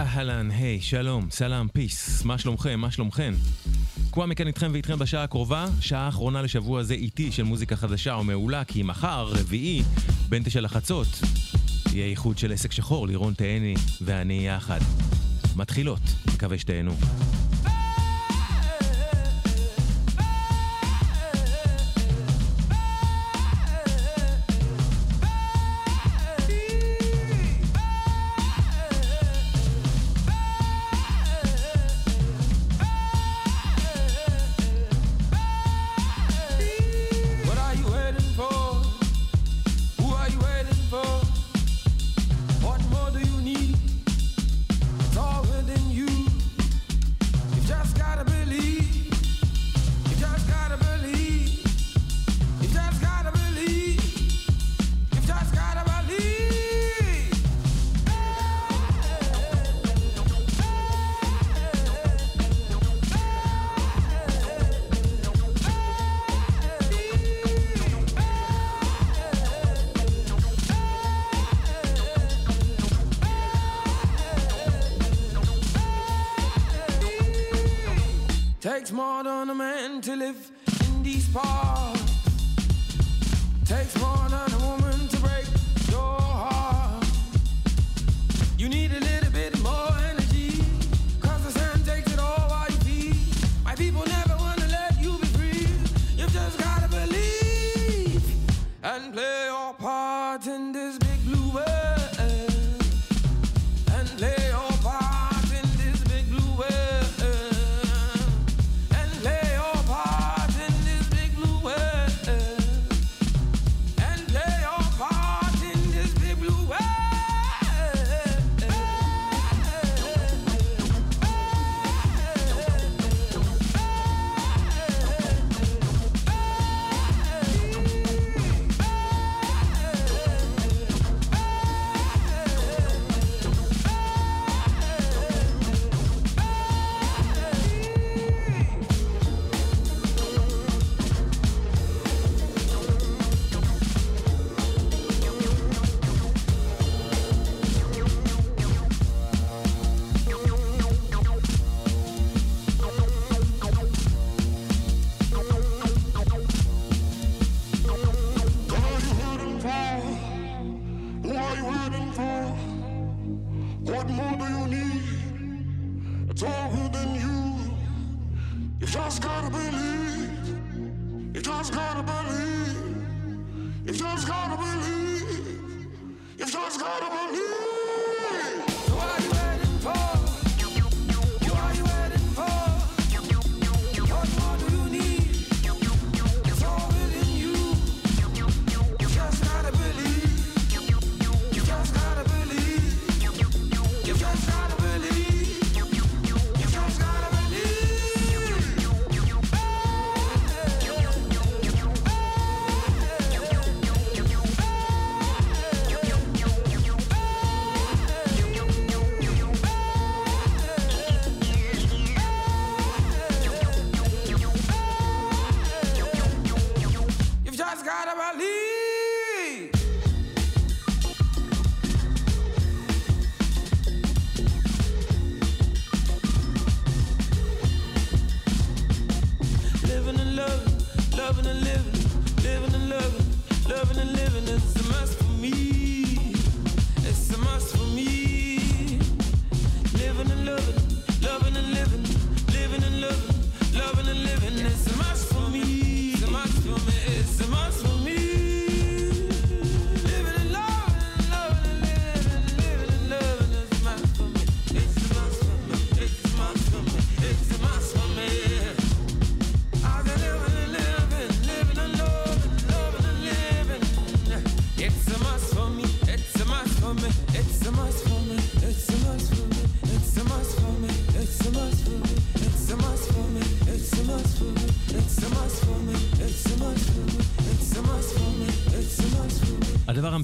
אהלן, היי, שלום, סלאם, פיס, מה שלומכם, מה שלומכם? כוואמי כאן איתכם ואיתכם בשעה הקרובה, שעה האחרונה לשבוע זה איטי של מוזיקה חדשה ומעולה, כי מחר, רביעי, בין תשע לחצות, יהיה איחוד של עסק שחור, לירון תהני ואני יחד. מתחילות, מקווה שתהנו.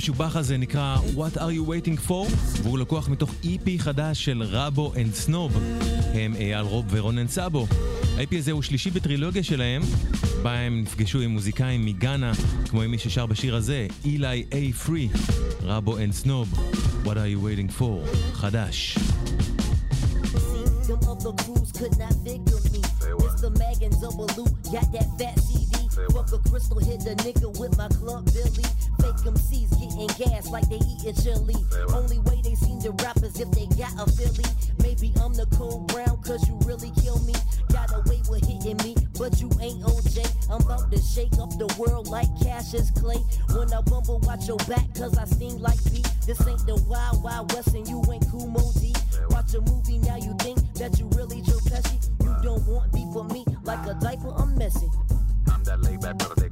המשובח הזה נקרא What are you waiting for? והוא לקוח מתוך EP חדש של Rabo and Snob, הם אה, אייל רוב ורונן סאבו. ה-EP הזה הוא שלישי בטרילוגיה שלהם, בה הם נפגשו עם מוזיקאים מגאנה, כמו עם מי ששר בשיר הזה, Eli A Free, Rabo and Snob, What are you waiting for? חדש. Fuck a crystal, hit the nigga with my club Billy. eating gas like they eating chili. Only way they seem to rap is if they got a Philly. Maybe I'm the cold brown, cause you really kill me. Got away with hitting me, but you ain't OJ. I'm about to shake up the world like cash is Clay. When I bumble, watch your back, cause I seem like me. This ain't the Wild Wild West, and you ain't Kumo D. Watch a movie, now you think that you really Joe Pesci. You don't want beef for me like a diaper, I'm messy. I'm that laid back brother.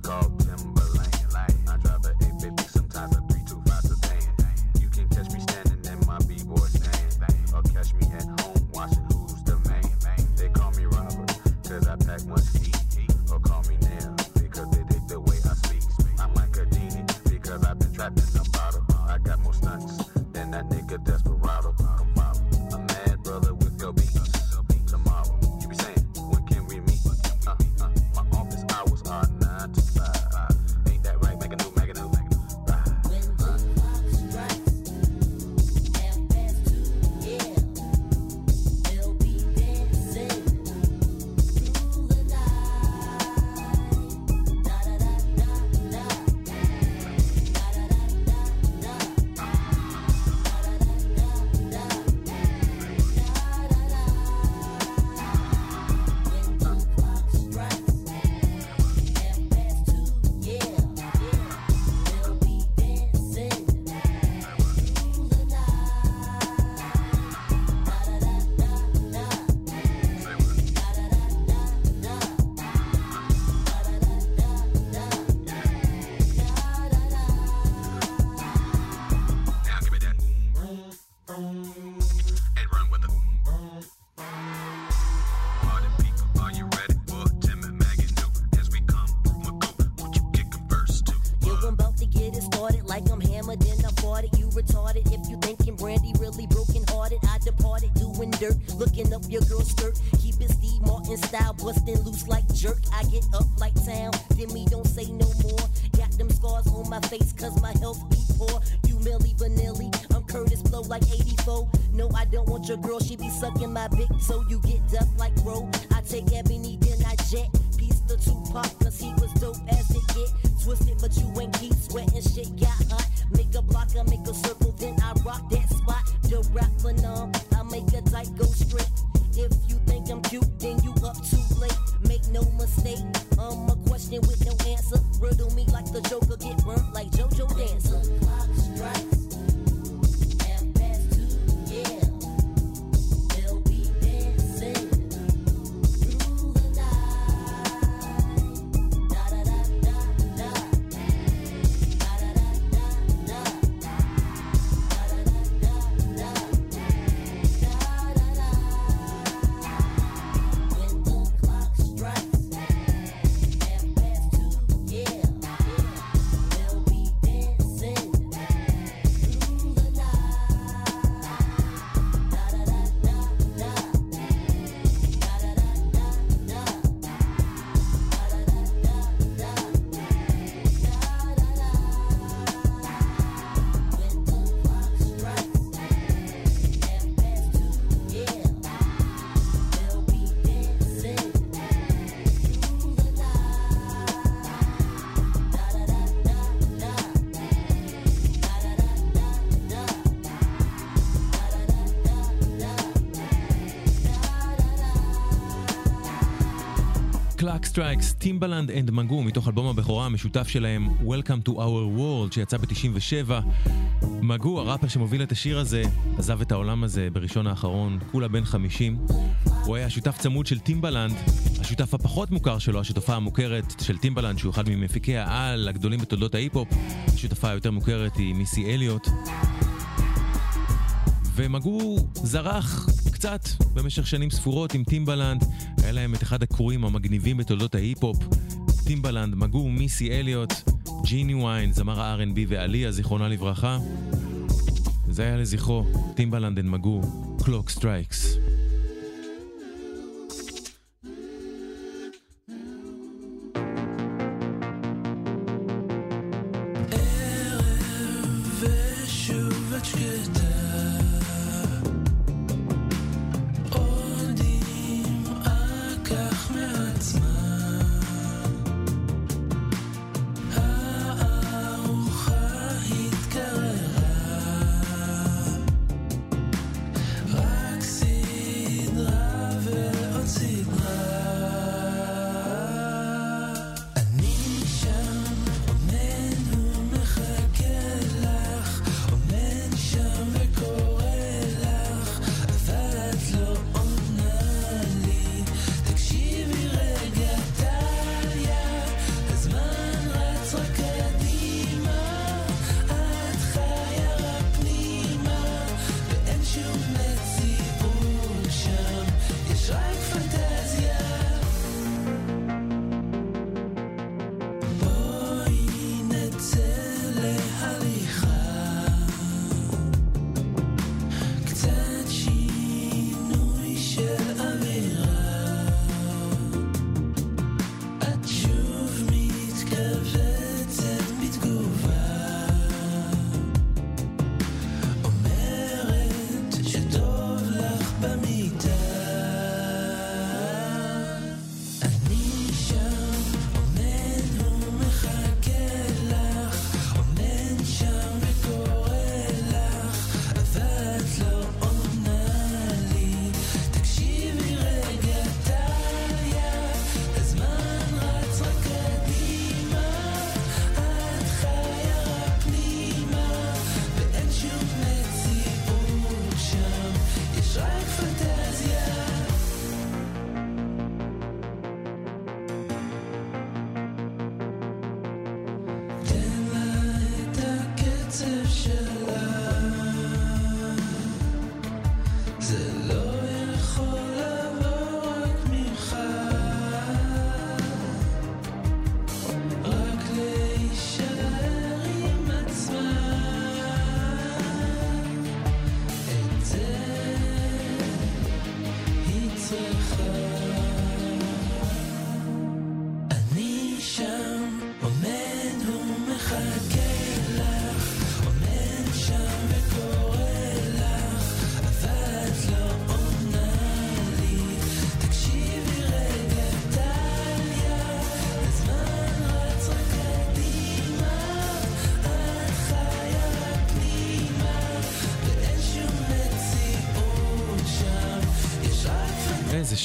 Strikes, Timbaland and Magoo מתוך אלבום הבכורה המשותף שלהם Welcome to our world שיצא ב-97. מגו, הראפר שמוביל את השיר הזה, עזב את העולם הזה בראשון האחרון, כולה בן 50. הוא היה שותף צמוד של טימבלנד, השותף הפחות מוכר שלו, השותפה המוכרת של טימבלנד, שהוא אחד ממפיקי העל הגדולים בתולדות ההיפ-הופ. השותפה היותר מוכרת היא מיסי אליוט. ומגו זרח קצת במשך שנים ספורות עם טימבלנד, היה להם את אחד ה crew ים המגניבים בתולדות ההיפ-הופ. טימבלנד, מגו מיסי אליוט, Ginuwine, זמר ה-R&B ו Aaliyah, זיכרונה לברכה. זה היה לזכרו, Timbaland and Magoo, Clock Strikes.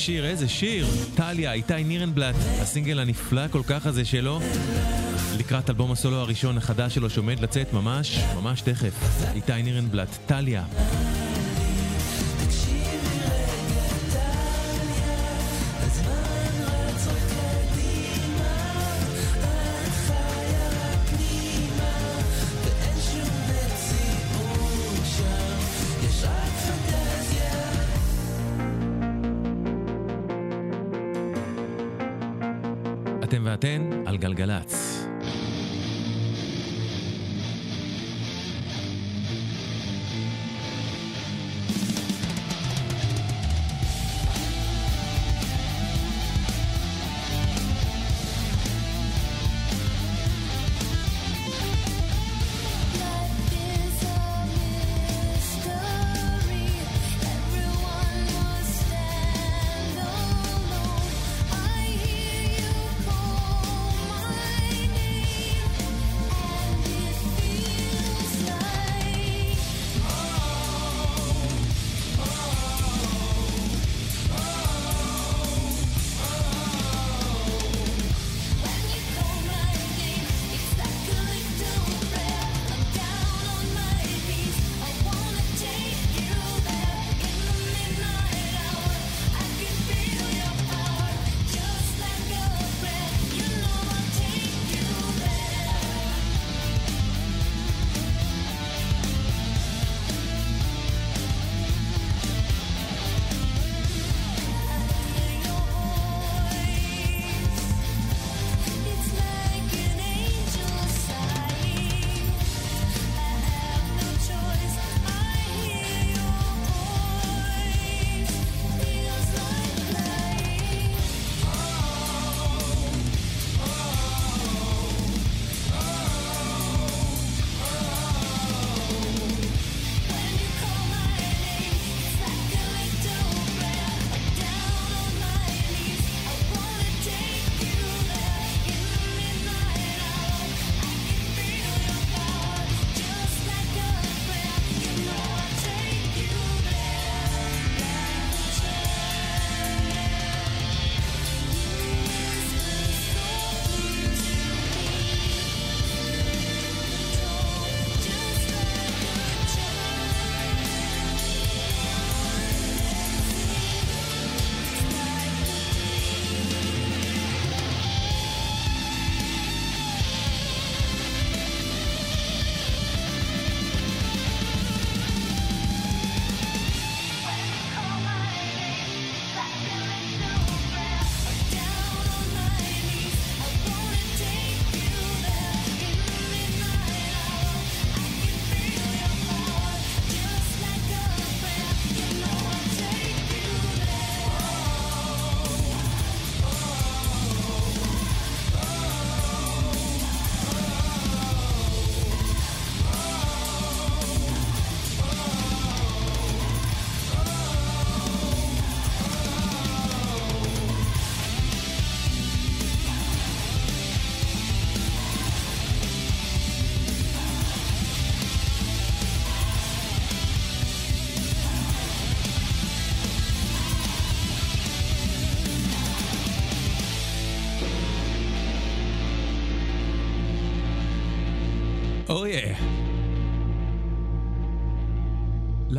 שיר, איזה שיר. טליה, איתי נירנבלט, הסינגל הנפלא כל כך הזה שלו. לקראת אלבום הסולו הראשון החדש שלו שעומד לצאת ממש, ממש תכף. איתי נירנבלט, טליה.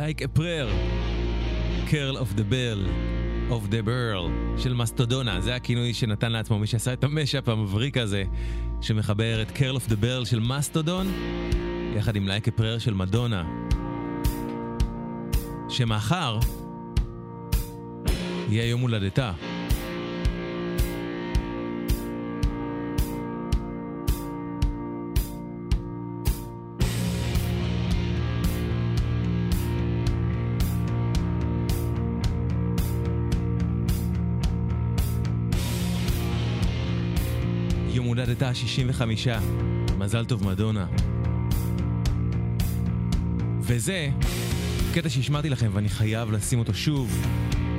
Like a prayer. Curl of the Burl. of the Burl של מסטודונה, זה הכינוי שנתן לעצמו מי שעשה את ה mashup המבריק הזה, שמחבר את Curl of the Burl של מסטודון, יחד עם Like a prayer של מדונה. שמחר יהיה. יום הולדתה ה-65, מזל טוב מדונה. וזה קטע שהשמעתי לכם ואני חייב לשים אותו שוב.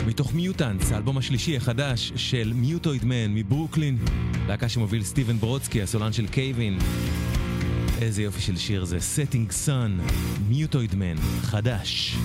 מתוך מיוטנס, האלבום השלישי החדש של מיוטויד מן מברוקלין, להקה שמוביל סטיבן ברודסקי, הסולן של קייבין. איזה יופי של שיר זה, Setting Sun, מיוטויד מן, חדש.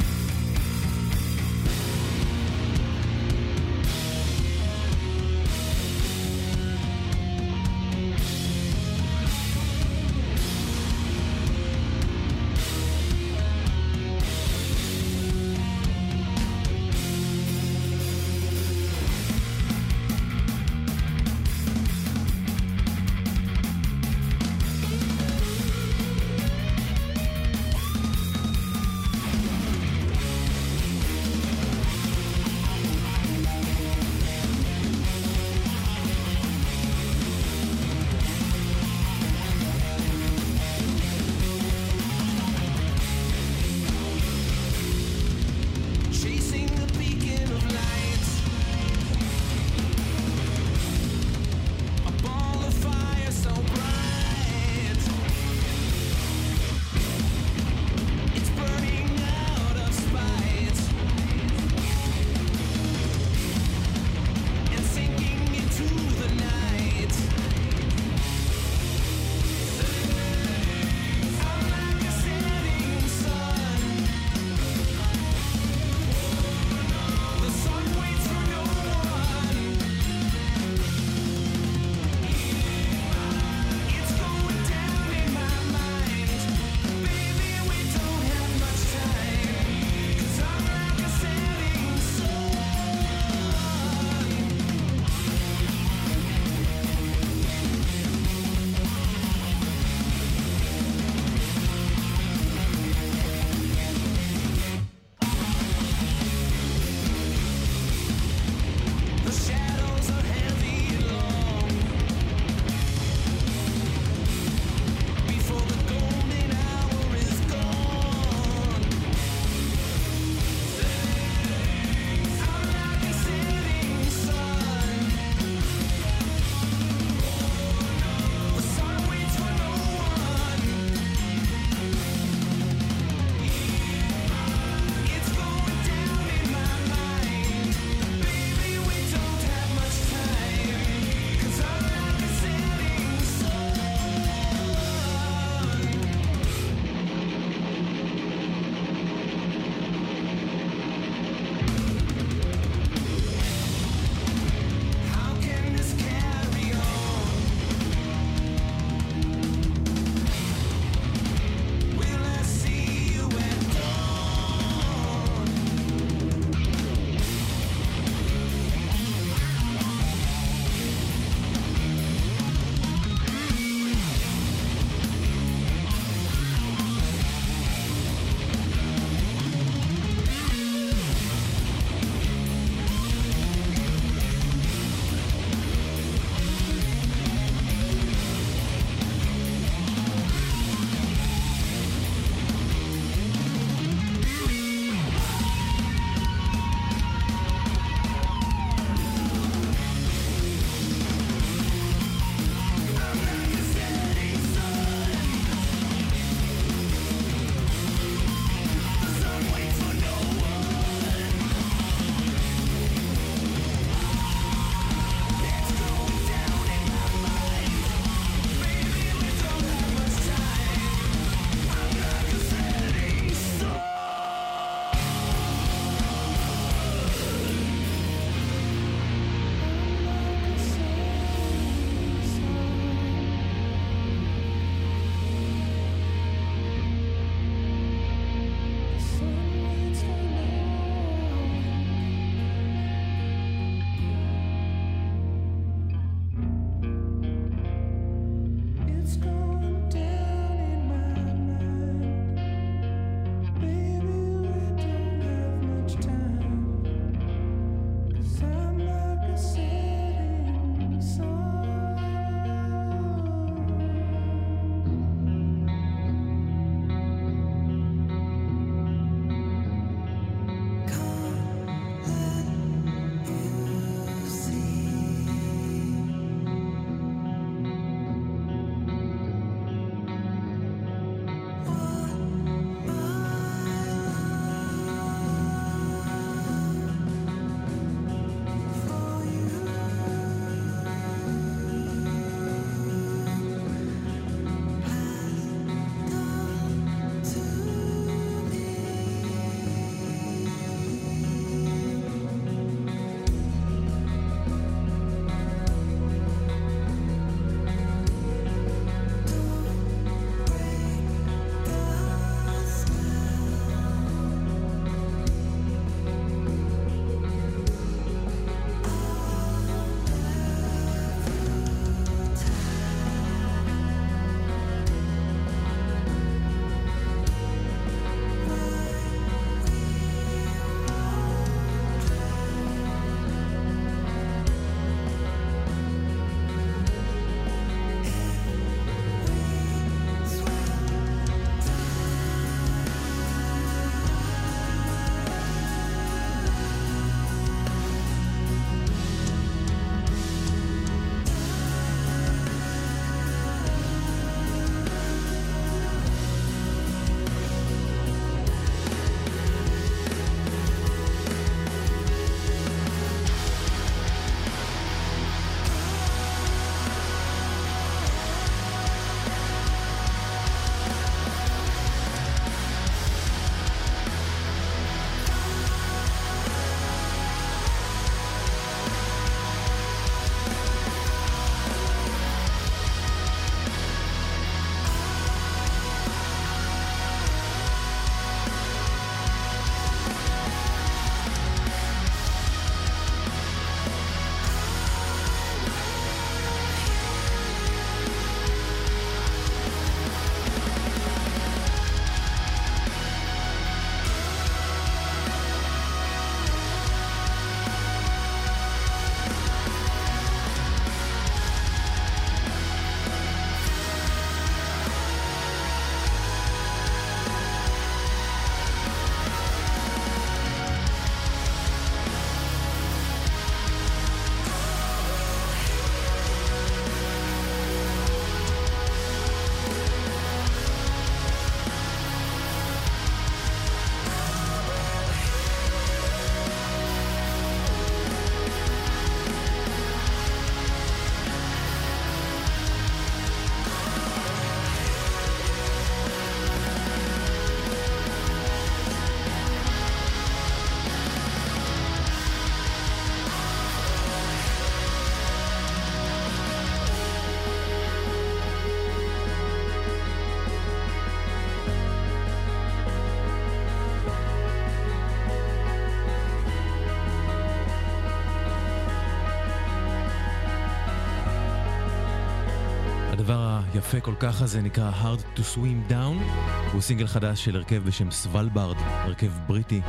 יפה כל כך הזה נקרא How to Swim Down, הוא סינגל חדש של הרכב בשם סוולברד, הרכב בריטי,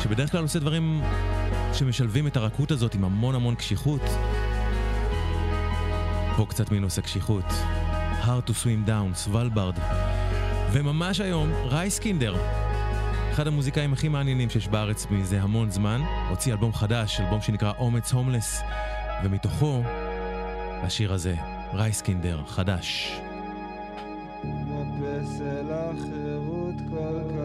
שבדרך כלל עושה דברים שמשלבים את הרכות הזאת עם המון המון קשיחות. פה קצת מינוס הקשיחות. How to Swim Down, סוולברד. וממש היום, רייסקינדר, אחד המוזיקאים הכי מעניינים שיש בארץ מזה המון זמן, הוציא אלבום חדש, אלבום שנקרא אומץ הומלס, ומתוכו השיר הזה. רייסקינדר, חדש. מפס אל החירות כל כך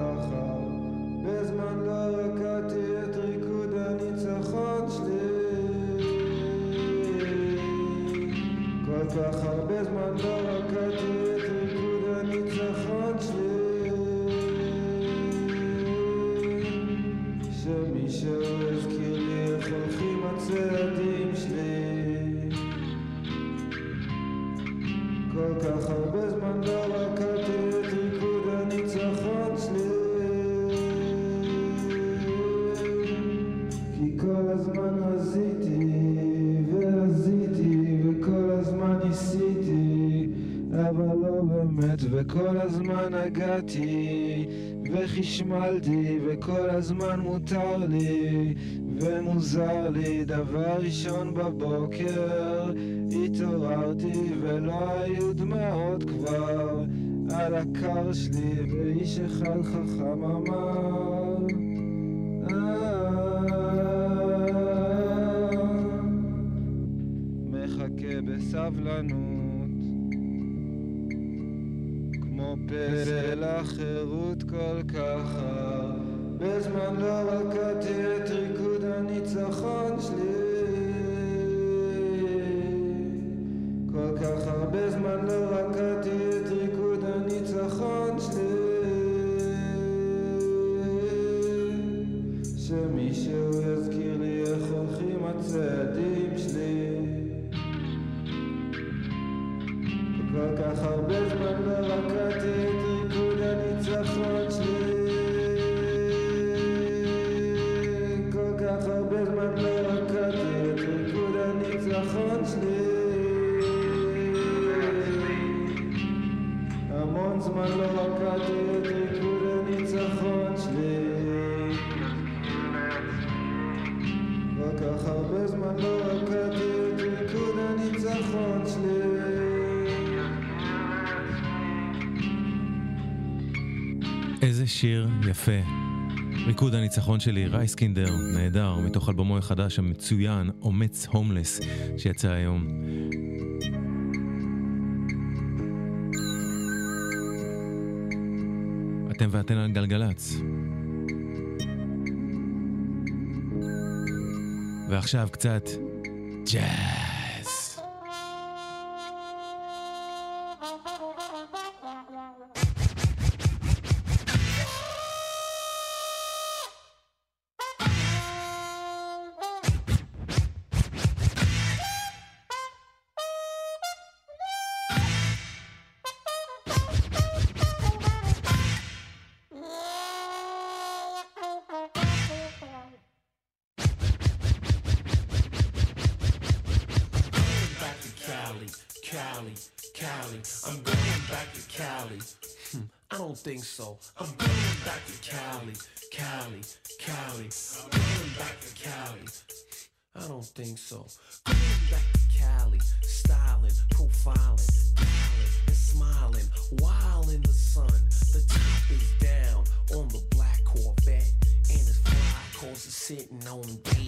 הזמן מותר לי ומוזר לי. דבר ראשון בבוקר התעוררתי ולא היו דמעות כבר. על הקר שלי ואיש אחד חכם אמר אה, מחכה בסבלנות כמו פסל החירות כל כך מן לבקעתי את ריקוד הניצחון שלי. כל כך הרבה זמן לא רקדתי ריקוד הניצחון שלי, רייסקינדר, נהדר, מתוך אלבומו החדש המצוין, אומץ הומלס, שיצא היום. אתם ואתן על גלגלצ. ועכשיו קצת ג'אז. sitting on deep.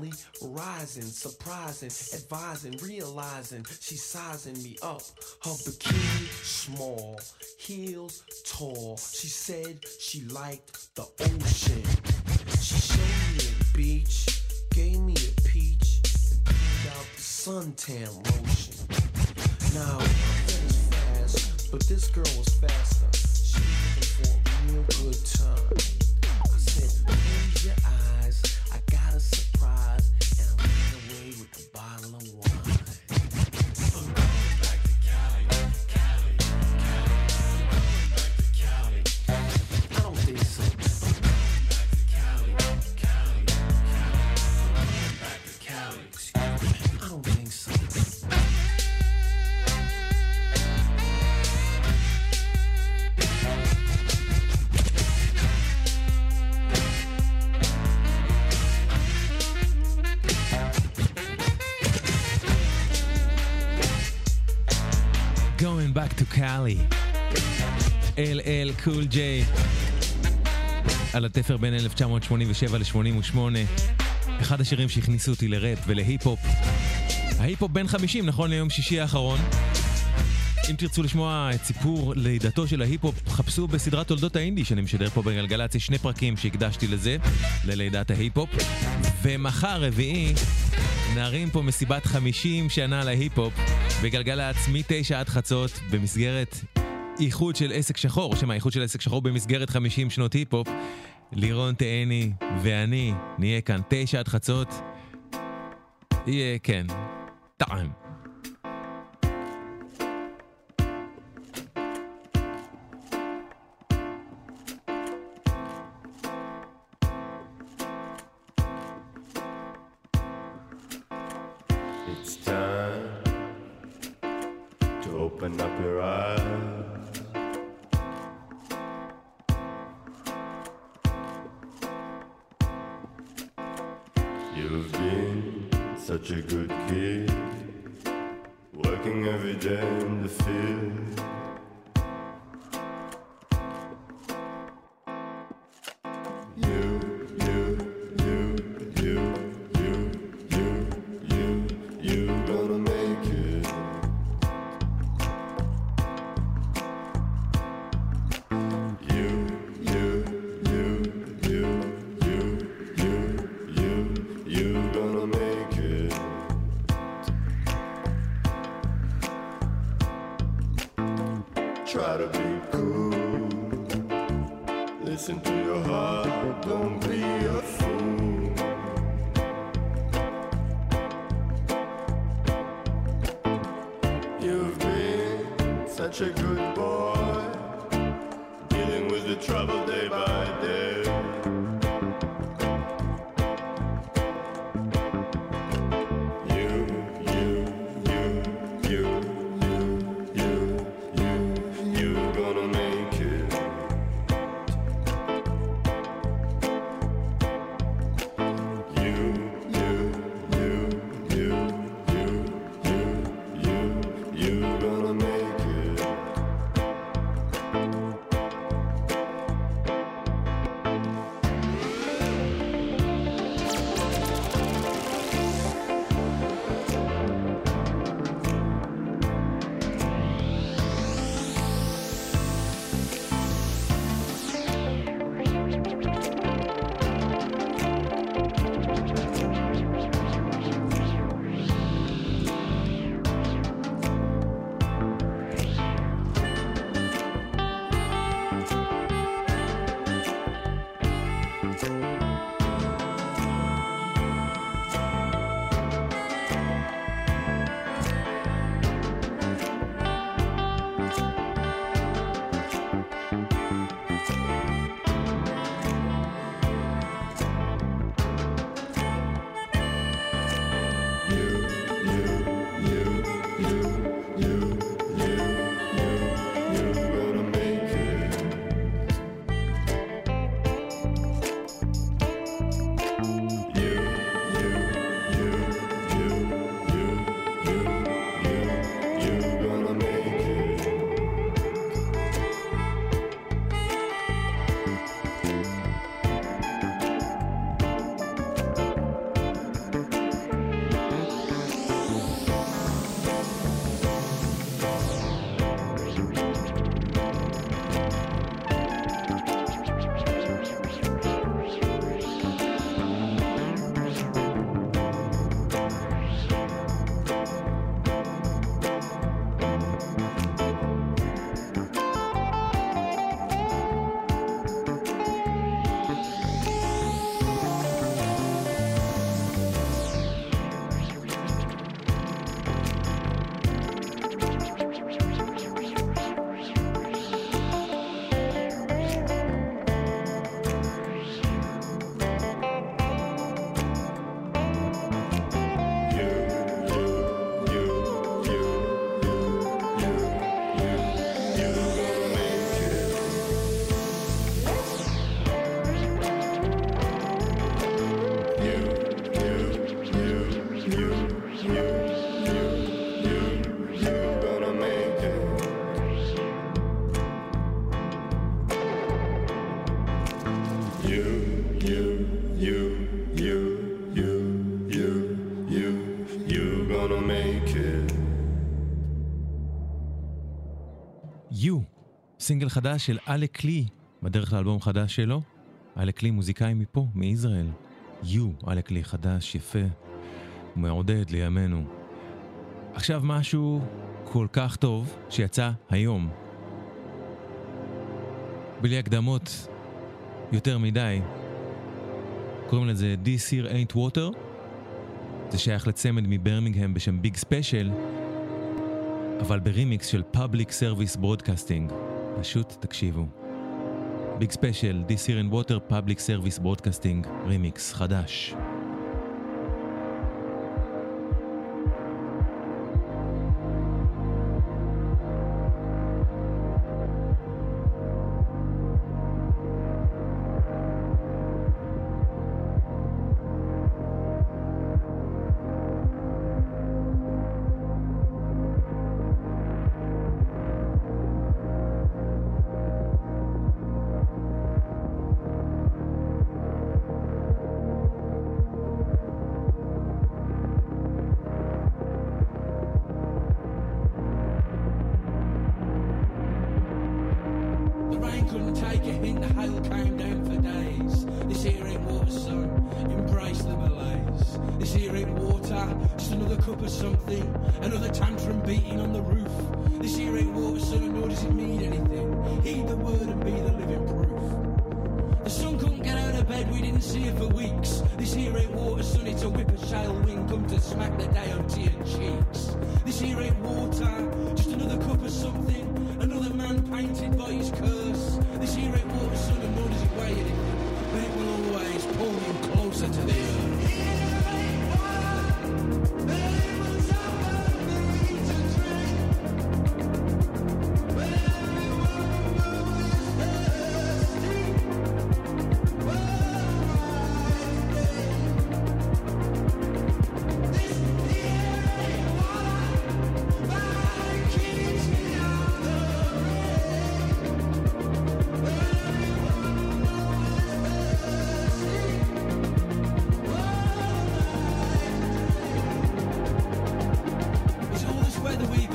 Cali, rising, surprising, advising, realizing she's sizing me up. Her bikini small, heels tall. She said she liked the ocean. She showed me a beach, gave me a peach, and pulled out the suntan lotion. Now, finished fast, but this girl was faster. She was looking for a real good time. Cali. LL Cool J. על התפר בין 1987 ל-88. אחד השירים שהכניסו אותי לראפ ולהיפ-הופ. ההיפ-הופ בן 50, נכון ליום שישי האחרון. אם תרצו לשמוע את סיפור לידתו של ההיפ-הופ, חפשו בסדרת תולדות האינדי שאני משדר פה בגלגלצ, יש שני פרקים שהקדשתי לזה, ללידת ההיפ-הופ. ומחר, רביעי, נרים פה מסיבת 50 שנה להיפ-הופ בגלגלצ מ-9 עד חצות במסגרת איחוד של עסק שחור, שמא איחוד של עסק שחור במסגרת 50 שנות היפ-הופ. לירון תהני ואני נהיה כאן 9 עד חצות. יהיה, כן, טעם. feel סינגל חדש של Alek Lee, בדרך לאלבום חדש שלו. Alek Lee מוזיקאי מפה, מישראל. יו, Alek Lee חדש, יפה, מעודד לימינו. עכשיו משהו כל כך טוב שיצא היום. בלי הקדמות יותר מדי. קוראים לזה This Here Ain't Water. זה שייך לצמד מברמינגהם בשם Big Special, אבל ברימיקס של Public Service Broadcasting. פשוט תקשיבו. ביג ספיישל, This Here Ain't Water, Public Service Broadcasting, רימיקס חדש.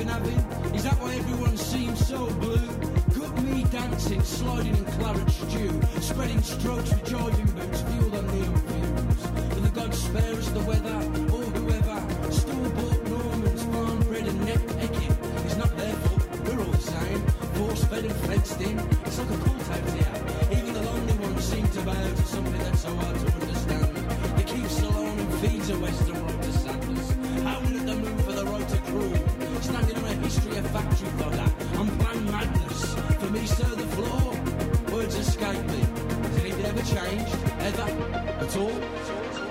Been having? Is that why everyone seems so blue? Got me dancing, sliding in claret stew, spreading strokes with jiving boots, fueled on neon fumes. For the gods spare us the weather, or whoever. Store-bought Normans, farm bred and neck pecking. It's not their fault, we're all the same. Force-fed and fenced in. It's like a cult out here. Even the lonely ones seem to bow to something that's so hard to understand. It keeps along and feeds a western Standing on a history of factory fodder. I'm planned madness. For me, sir, the floor. Words escape me. Has anything ever changed? Ever? At all?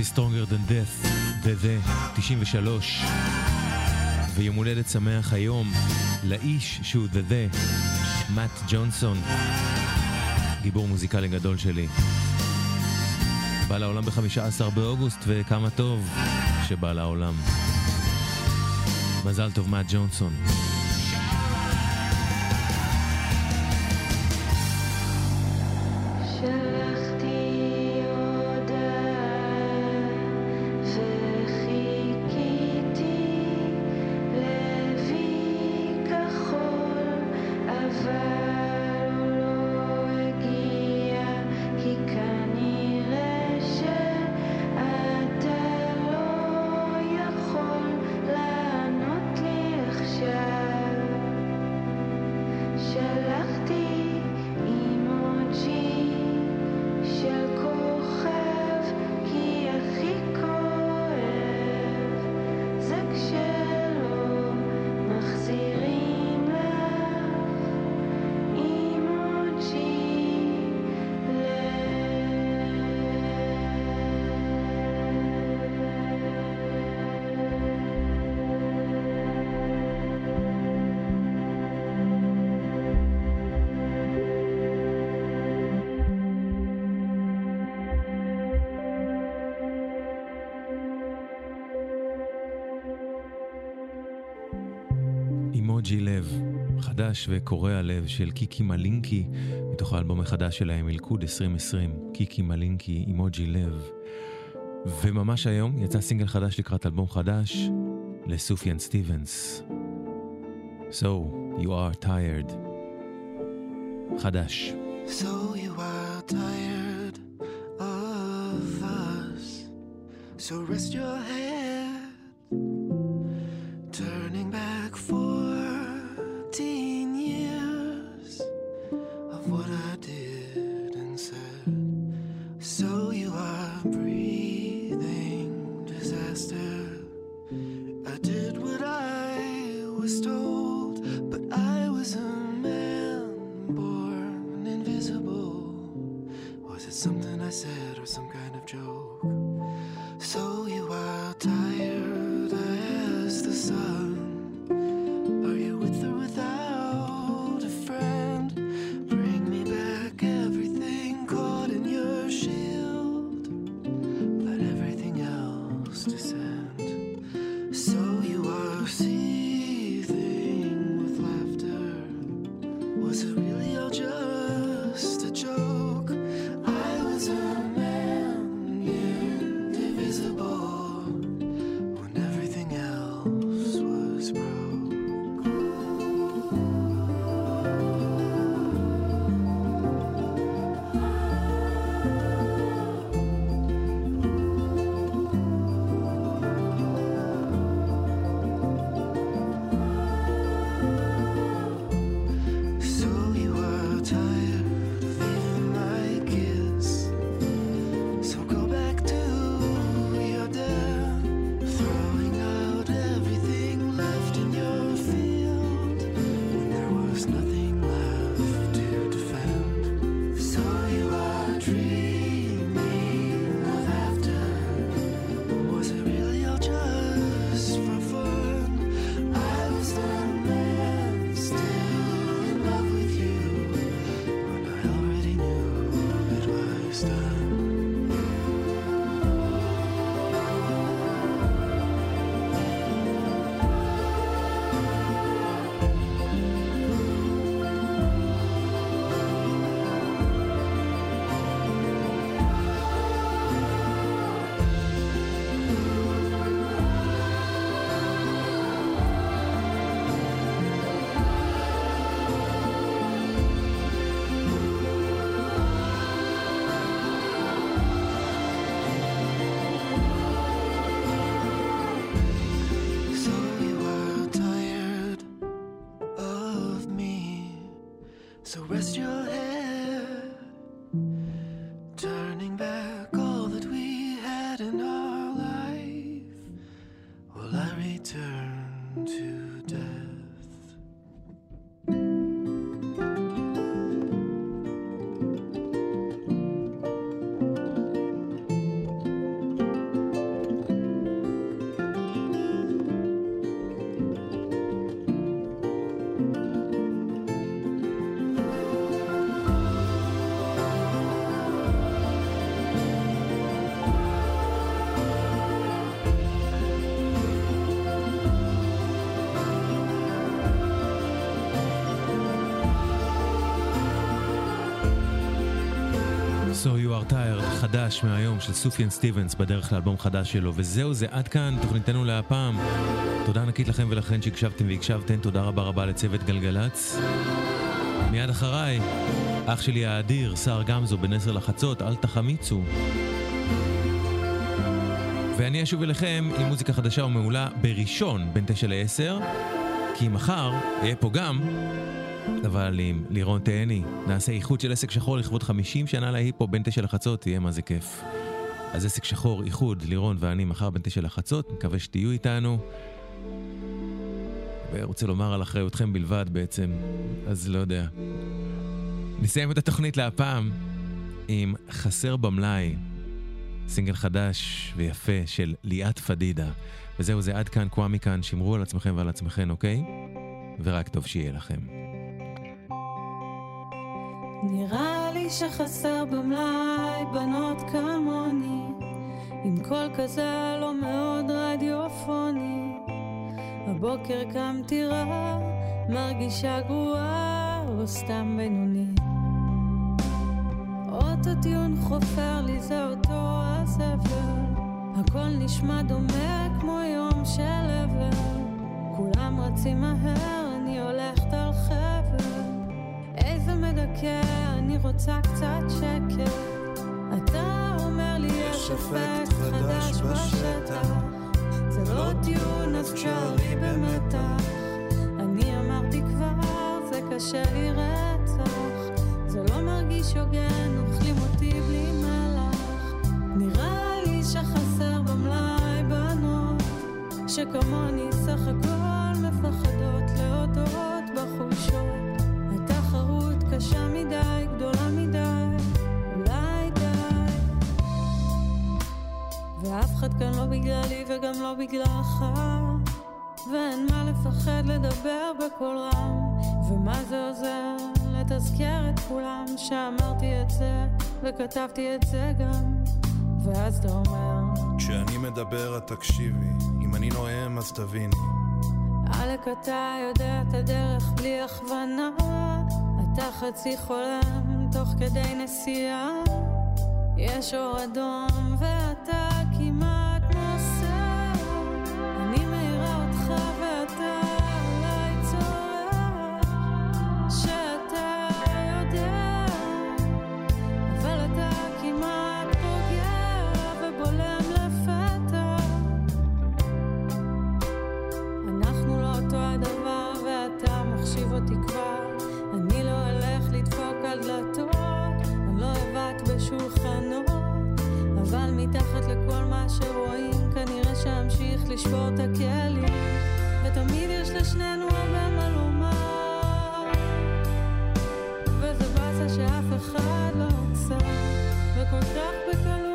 Love is Stronger than Death, בזה 93. ויום הולדת שמח היום לאיש שהוא The The, מאט ג'ונסון, גיבור מוזיקלי גדול שלי. בא לעולם ב-15 באוגוסט, וכמה טוב שבא לעולם. מזל טוב, מאט ג'ונסון. אמוג'י לב, חדש וקורע לב של קיקי מלינקי, מתוך האלבום החדש שלהם, אלקוד 2020, קיקי מלינקי, אמוג'י לב. וממש היום יצא סינגל חדש לקראת אלבום חדש לסופיאן סטיבנס. So, you are tired. חדש. So you are tired of us. So rest your Tired, חדש מהיום של סופיאן סטיבנס בדרך לאלבום חדש שלו. וזהו זה, עד כאן תוכניתנו להפעם. תודה ענקית לכם ולכן שהקשבתם והקשבתן, תודה רבה רבה לצוות גלגלצ. מיד אחריי, אח שלי האדיר, סער גמזו, בן עשר לחצות, אל תחמיצו. ואני אשוב אליכם עם מוזיקה חדשה ומעולה בראשון בין תשע לעשר, כי מחר אהיה פה גם, אבל עם לירון תהני, נעשה איחוד של עסק שחור לכבוד 50 שנה להיפו בין תשע לחצות, תהיה מה זה כיף. אז עסק שחור, איחוד, לירון ואני מחר בין תשע לחצות, מקווה שתהיו איתנו. ורוצה לומר על אחריותכם בלבד בעצם, אז לא יודע. נסיים את התוכנית להפעם עם חסר במלאי, סינגל חדש ויפה של ליאת פדידה. וזהו זה עד כאן, קווה מכאן, שמרו על עצמכם ועל עצמכם, אוקיי? ורק טוב שיהיה לכם. נראה לי שחסר במלאי בנות כמוני, עם קול כזה לא מאוד רדיופוני. הבוקר קמתי רע, מרגישה גרועה או סתם בינוני. אוטוטיון חופר לי זה אותו הזבל, הכל נשמע דומה כמו יום של אבל. כולם רצים מהר, אני הולכת על חבל. איזה מדכא, אני רוצה קצת שקט. אתה אומר לי יש אפקט חדש בשטח. זה לא טיעון, אז תשארי במתח. אני אמרתי כבר, זה קשה לי רצח. זה לא מרגיש הוגן, אוכלים אותי בלי מלח. נראה לי שחסר במלאי בנות, שכמוני סך הכל מפחדות להודות בחולשות. התחרות קשה מדי, גדולה מדי, אולי די. ואף אחד כאן לא בגללי וגם לא בגללך. ואין מה לפחד לדבר בקול רם. ומה זה עוזר לתזכר את כולם? שאמרתי את זה וכתבתי את זה גם. ואז אתה אומר כשאני מדבר את תקשיבי, אם אני נואם אז תביני. עלק אתה יודע את הדרך בלי הכוונה אתה חצי חולם תוך כדי נסיעה. יש אור אדום ואתה שרואים כנראה שאמשיך לשבור את הכלים. ותמיד יש לשנינו הרבה מה לומר. וזה באסה שאף אחד לא עוצר וכל כך בקלות